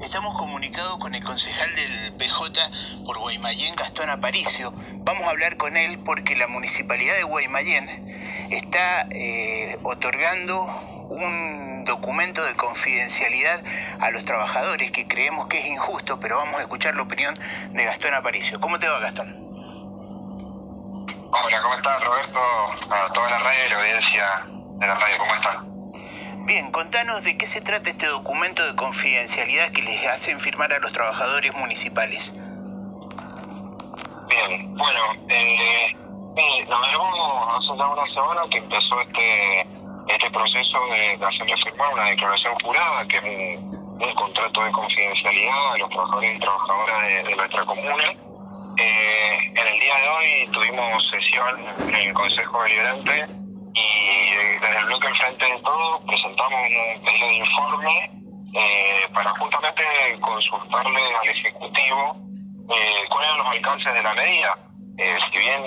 Estamos comunicados con el concejal del PJ por Guaymallén, Gastón Aparicio. Vamos a hablar con él porque la municipalidad de Guaymallén está eh, otorgando un documento de confidencialidad a los trabajadores que creemos que es injusto, pero vamos a escuchar la opinión de Gastón Aparicio. ¿Cómo te va, Gastón? Hola, ¿cómo estás, Roberto? A toda la radio y la audiencia de la radio, ¿cómo están? Bien, contanos de qué se trata este documento de confidencialidad que les hacen firmar a los trabajadores municipales. Bien, bueno, eh, nos llegó hace ya una semana que empezó este este proceso de, hacerle firmar una declaración jurada, que es un, contrato de confidencialidad a los trabajadores y trabajadoras de, nuestra comuna. Eh, en el día de hoy tuvimos sesión en el Consejo Deliberante y desde el bloque Frente de Todo presentamos un pedido de informe eh, para justamente consultarle al Ejecutivo eh, cuáles eran los alcances de la medida. Eh, si bien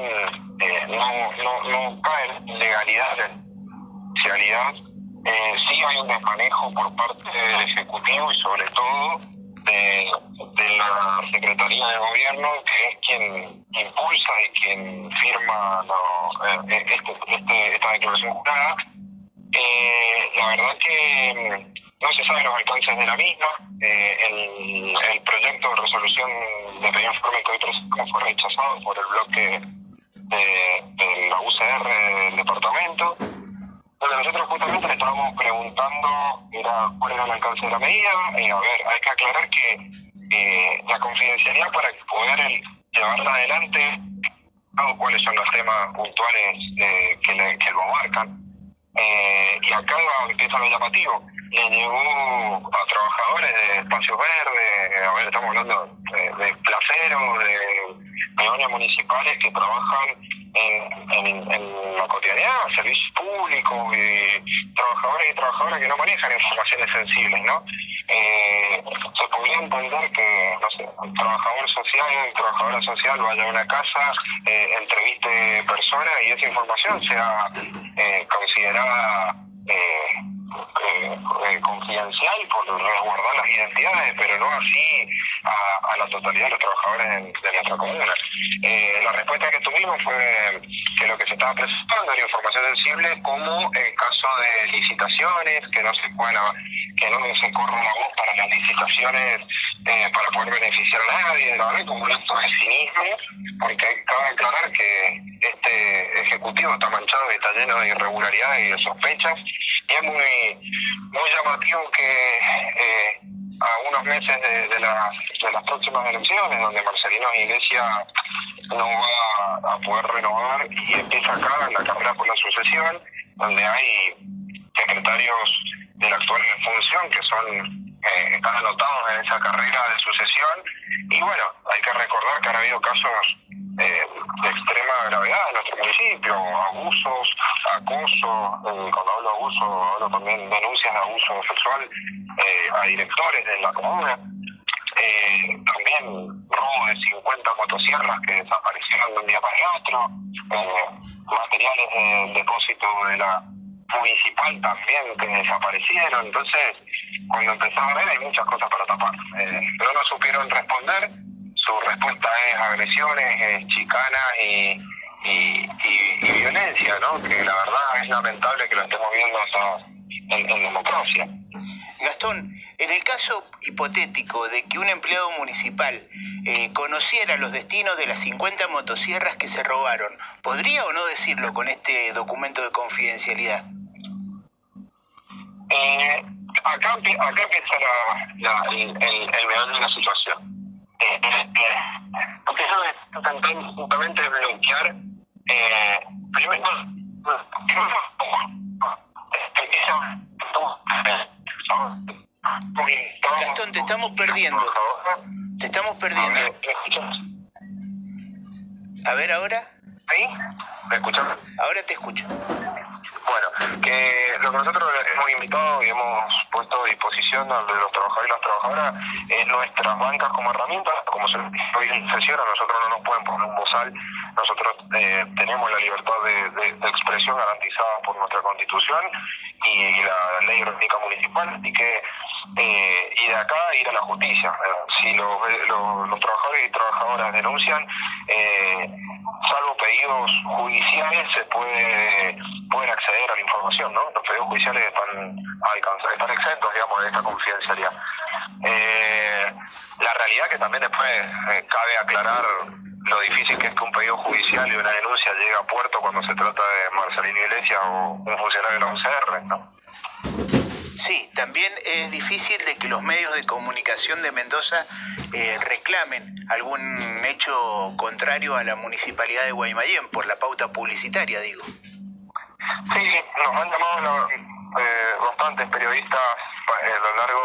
no, no, no cae legalidad, en realidad sí hay un desmanejo por parte del Ejecutivo y sobre todo de, de la Secretaría de Gobierno, impulsa y quien firma eh, este, este, esta declaración jurada. Eh, la verdad que mm, no se saben los alcances de la misma. Eh, el, el, proyecto de resolución de pedido informe que hoy fue rechazado por el bloque de, la UCR del departamento. Bueno, nosotros justamente le estábamos preguntando era cuál era el alcance de la medida. Eh, a ver, hay que aclarar que eh, la confidencialidad para poder llevarla adelante, cuáles son los temas puntuales eh, que, le, que lo abarcan. y acá empieza lo llamativo. Le llegó a trabajadores de espacios verdes, a ver, estamos hablando de, de placeros, de peones municipales que trabajan en, en, la cotidianidad, servicios públicos, y trabajadores y trabajadoras que no manejan informaciones sensibles, ¿no? Eh, se podría entender que, un trabajador social trabajadora social vaya a una casa, eh, entreviste personas y esa información sea eh, considerada eh, confidencial por resguardar las identidades, pero no así a, la totalidad de los trabajadores de, nuestra comuna. Eh, la respuesta que tuvimos fue que lo que se estaba presentando era información sensible como en caso de licitaciones, que no se pueda, que no se corra la voz para las licitaciones eh, para poder beneficiar a nadie, la como un acto de cinismo, porque cabe aclarar que este ejecutivo está manchado y está lleno de irregularidades y de sospechas, es muy, muy llamativo que eh, a unos meses de, de, las próximas elecciones, donde Marcelino Iglesias no va a poder renovar y empieza acá en la carrera por la sucesión, donde hay secretarios de la actual función que son eh, están anotados en esa carrera de sucesión. Y bueno, hay que recordar que han habido casos eh, de extrema gravedad en nuestro municipio, abusos, acoso, eh, cuando hablo de abuso hablo también denuncias de abuso sexual a directores de la comuna, también robo de 50 motosierras que desaparecieron de un día para el otro, materiales de depósito de la municipal también que desaparecieron, entonces cuando empezaba a ver hay muchas cosas para tapar, eh, pero no supieron responder, su respuesta es agresiones, es chicana y, y, violencia, ¿no? que la verdad es lamentable que lo estemos viendo hasta en, en democracia. Gastón, en el caso hipotético de que un empleado municipal eh, conociera los destinos de las 50 motosierras que se robaron, ¿podría o no decirlo con este documento de confidencialidad? Eh, acá, acá empieza la, el, el, de la situación. Eh, eh, intentando justamente bloquear, eh, primero, Gastón, te estamos perdiendo. Te estamos perdiendo. A ver ahora. ¿Ahí? ¿Me escuchas? Ahora te escucho. Bueno, que lo que nosotros hemos invitado y hemos puesto a disposición de los trabajadores y las trabajadoras es nuestras bancas como herramientas, como se hoy en sesión, a nosotros no nos pueden poner un bozal nosotros eh, tenemos la libertad de, expresión garantizada por nuestra constitución y, la ley orgánica municipal, así que eh, y de acá ir a la justicia. si los, los, trabajadores y trabajadoras denuncian, salvo pedidos judiciales, se puede pueden acceder a la información, ¿no? Los pedidos judiciales están, están exentos, digamos, de esta confidencialidad. Eh, la realidad que también después eh, cabe aclarar lo difícil que es que un pedido judicial y una denuncia llegue a puerto cuando se trata de Marcelino Iglesias o un funcionario de la UCR, ¿no? Sí, también es difícil de que los medios de comunicación de Mendoza eh, reclamen algún hecho contrario a la municipalidad de Guaymallén por la pauta publicitaria, digo. Sí, nos han llamado eh, bastantes periodistas a lo largo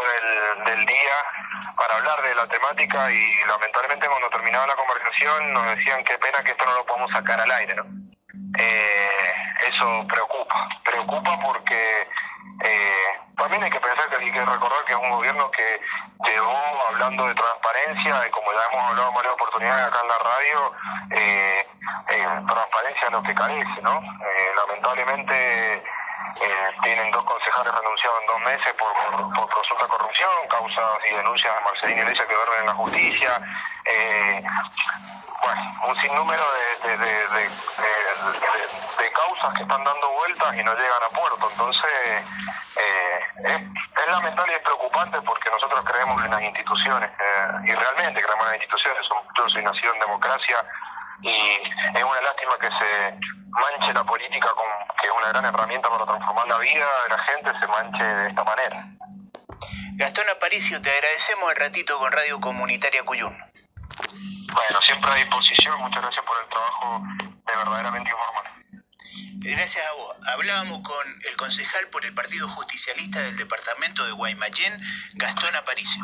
del, día para hablar de la temática y lamentablemente cuando terminaba la conversación nos decían qué pena que esto no lo podemos sacar al aire, ¿no? Eh, eso preocupa, preocupa porque eh, también hay que pensar que hay que recordar que es un gobierno que llevó hablando de transparencia y como ya hemos hablado en varias oportunidades acá en la radio, eh, eh, transparencia es lo que carece, ¿no? Eh, lamentablemente eh, tienen dos concejales renunciados en dos meses por, por, presunta corrupción, causas y denuncias de Marcelino Iglesias que duermen en la justicia. Eh, bueno, un sinnúmero de, de, de, de, causas que están dando vueltas y no llegan a puerto. Entonces, eh, es, es, lamentable y es preocupante porque nosotros creemos en las instituciones eh, y realmente creemos en las instituciones. Yo soy nacido en democracia y es una lástima que se manche la política, con, que es una gran herramienta para transformar la vida de la gente, se manche de esta manera. Gastón Aparicio, te agradecemos el ratito con Radio Comunitaria Cuyún. Bueno, siempre a disposición, muchas gracias por el trabajo de verdaderamente informar. Gracias a vos. Hablábamos con el concejal por el Partido Justicialista del Departamento de Guaymallén, Gastón Aparicio.